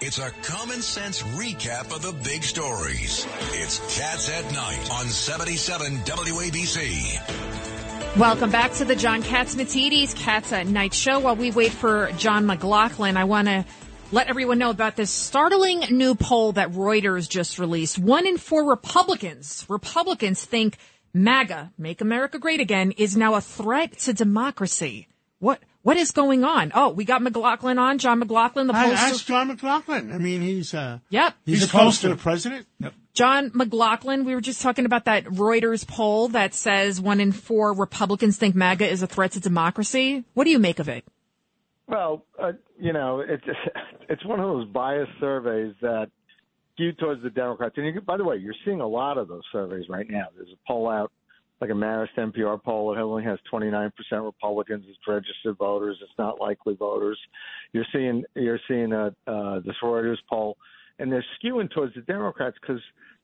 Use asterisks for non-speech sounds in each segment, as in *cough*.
It's a common sense recap of the big stories. It's Cats at Night on 77 WABC. Welcome back to the John Catsimatidis Cats at Night show. While we wait for John McLaughlin, I want to let everyone know about this startling new poll that Reuters just released. One in four Republicans, Republicans think MAGA, Make America Great Again, is now a threat to democracy. What what is going on? Oh, we got McLaughlin on, John McLaughlin, the I, pollster. ask John McLaughlin. I mean, he's uh, Yep. he's, He's a close to pollster. the president. John McLaughlin, we were just talking about that Reuters poll that says one in four Republicans think MAGA is a threat to democracy. What do you make of it? Well, uh, you know, it's *laughs* it's one of those biased surveys that skew towards the Democrats. And you, by the way, you're seeing a lot of those surveys right now. There's a poll out, like a Marist NPR poll. It only has 29% Republicans as registered voters. It's not likely voters. You're seeing you're seeing a, uh, this Reuters poll, and they're skewing towards the Democrats because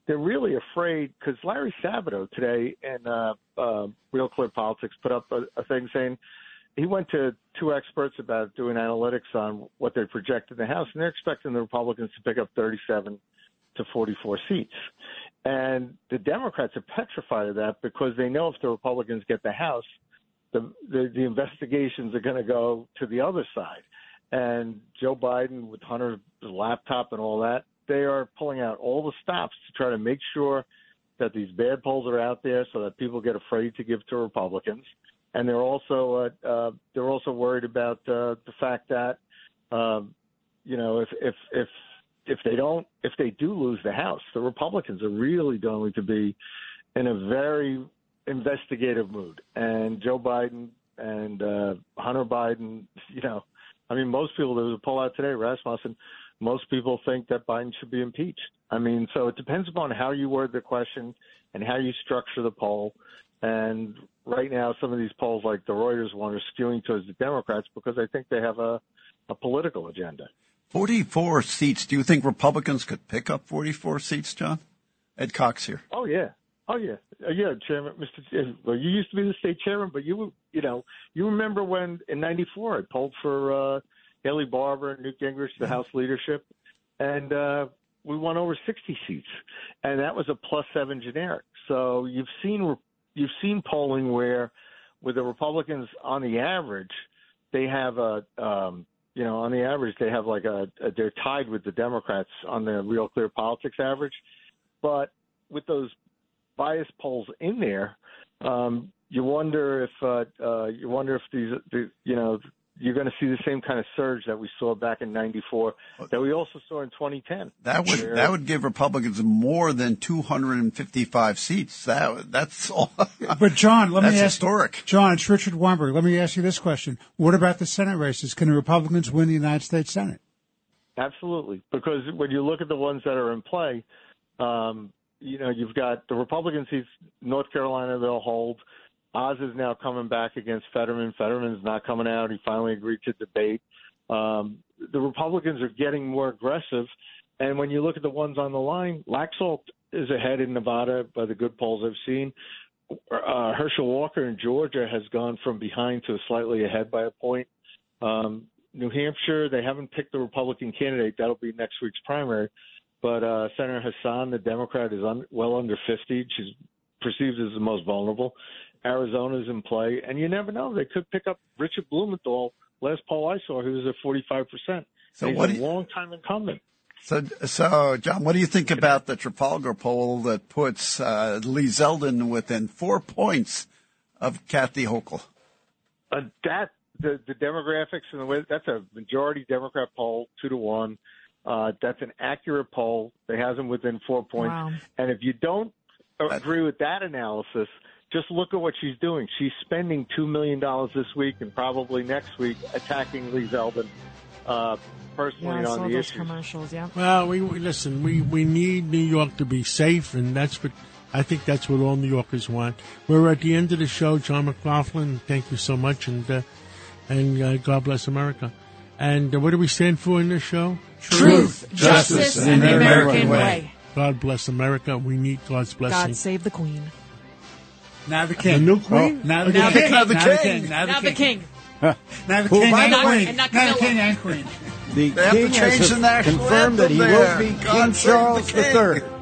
they're really afraid. Because Larry Sabato today in uh, uh, Real Clear Politics put up a, a thing saying he went to two experts about doing analytics on what they project in the House, and they're expecting the Republicans to pick up 37 to 44 seats. And the Democrats are petrified of that because they know if the Republicans get the House, the the, the investigations are going to go to the other side. And Joe Biden with Hunter's laptop and all that, they are pulling out all the stops to try to make sure that these bad polls are out there so that people get afraid to give to Republicans and they're also uh, uh, they're also worried about uh, the fact that um, you know if if if if they don't if they do lose the House, the Republicans are really going to be in a very investigative mood, and Joe Biden and uh, Hunter Biden, you know, I mean, most people there was a poll out today, Rasmussen. Most people think that Biden should be impeached. I mean, so it depends upon how you word the question and how you structure the poll. And right now, some of these polls, like the Reuters one, are skewing towards the Democrats because I think they have a, a political agenda. 44 seats. Do you think Republicans could pick up 44 seats, John? Ed Cox here. Oh yeah, oh yeah, uh, yeah, Chairman, Mr. Ch- Well, you used to be the state chairman, but you, you know, you remember when in '94 I polled for uh, Haley Barbour and Newt Gingrich, the House leadership, and uh, we won over 60 seats, and that was a plus seven generic. So you've seen you've seen polling where, with the Republicans on the average, they have a um, you know, on the average, they have like a, a they're tied with the Democrats on the Real Clear Politics average. But with those bias polls in there, um, you wonder if uh, uh, you wonder if these, the, you know, you're going to see the same kind of surge that we saw back in '94, that we also saw in 2010. That would where- that would give Republicans more than 255 seats. That that's *laughs* all. But John, let That's me ask historic. John, it's Richard Weinberg. Let me ask you this question: What about the Senate races? Can the Republicans win the United States Senate? Absolutely, because when you look at the ones that are in play, um, you know you've got the Republicans. seats. North Carolina they'll hold. Oz is now coming back against Fetterman. Fetterman's not coming out. He finally agreed to debate. Um, the Republicans are getting more aggressive, and when you look at the ones on the line, Laxalt is ahead in Nevada by the good polls I've seen. Uh, Herschel Walker in Georgia has gone from behind to slightly ahead by a point. Um, New Hampshire, they haven't picked the Republican candidate. That'll be next week's primary. But uh, Senator Hassan, the Democrat, is un- well under 50. She's perceived as the most vulnerable. Arizona's in play, and you never know. They could pick up Richard Blumenthal. Last poll I saw, he was at 45 percent. So He's what a you- long time incumbent. So, so John, what do you think about the Trafalgar poll that puts uh, Lee Zeldin within four points of Kathy Hochul? Uh, that the the demographics and the way that's a majority Democrat poll, two to one. Uh, that's an accurate poll. They has them within four points. Wow. And if you don't agree with that analysis, just look at what she's doing. She's spending two million dollars this week and probably next week attacking Lee Zeldin uh, personally Yeah, I saw on the those issues. commercials. Yeah. Well, we, we listen. We we need New York to be safe, and that's what I think. That's what all New Yorkers want. We're at the end of the show, John McLaughlin. Thank you so much, and uh, and uh, God bless America. And uh, what do we stand for in this show? Truth, justice, and the American way. God bless America. We need God's blessing. God save the Queen. Now the king. The new queen? Oh, now the the king. king. Now the Now the king. king. Now Now the king. Now the king and queen. not Now the king and queen. The They have to king change has the confirmed that he anthem will be King save the Charles. III.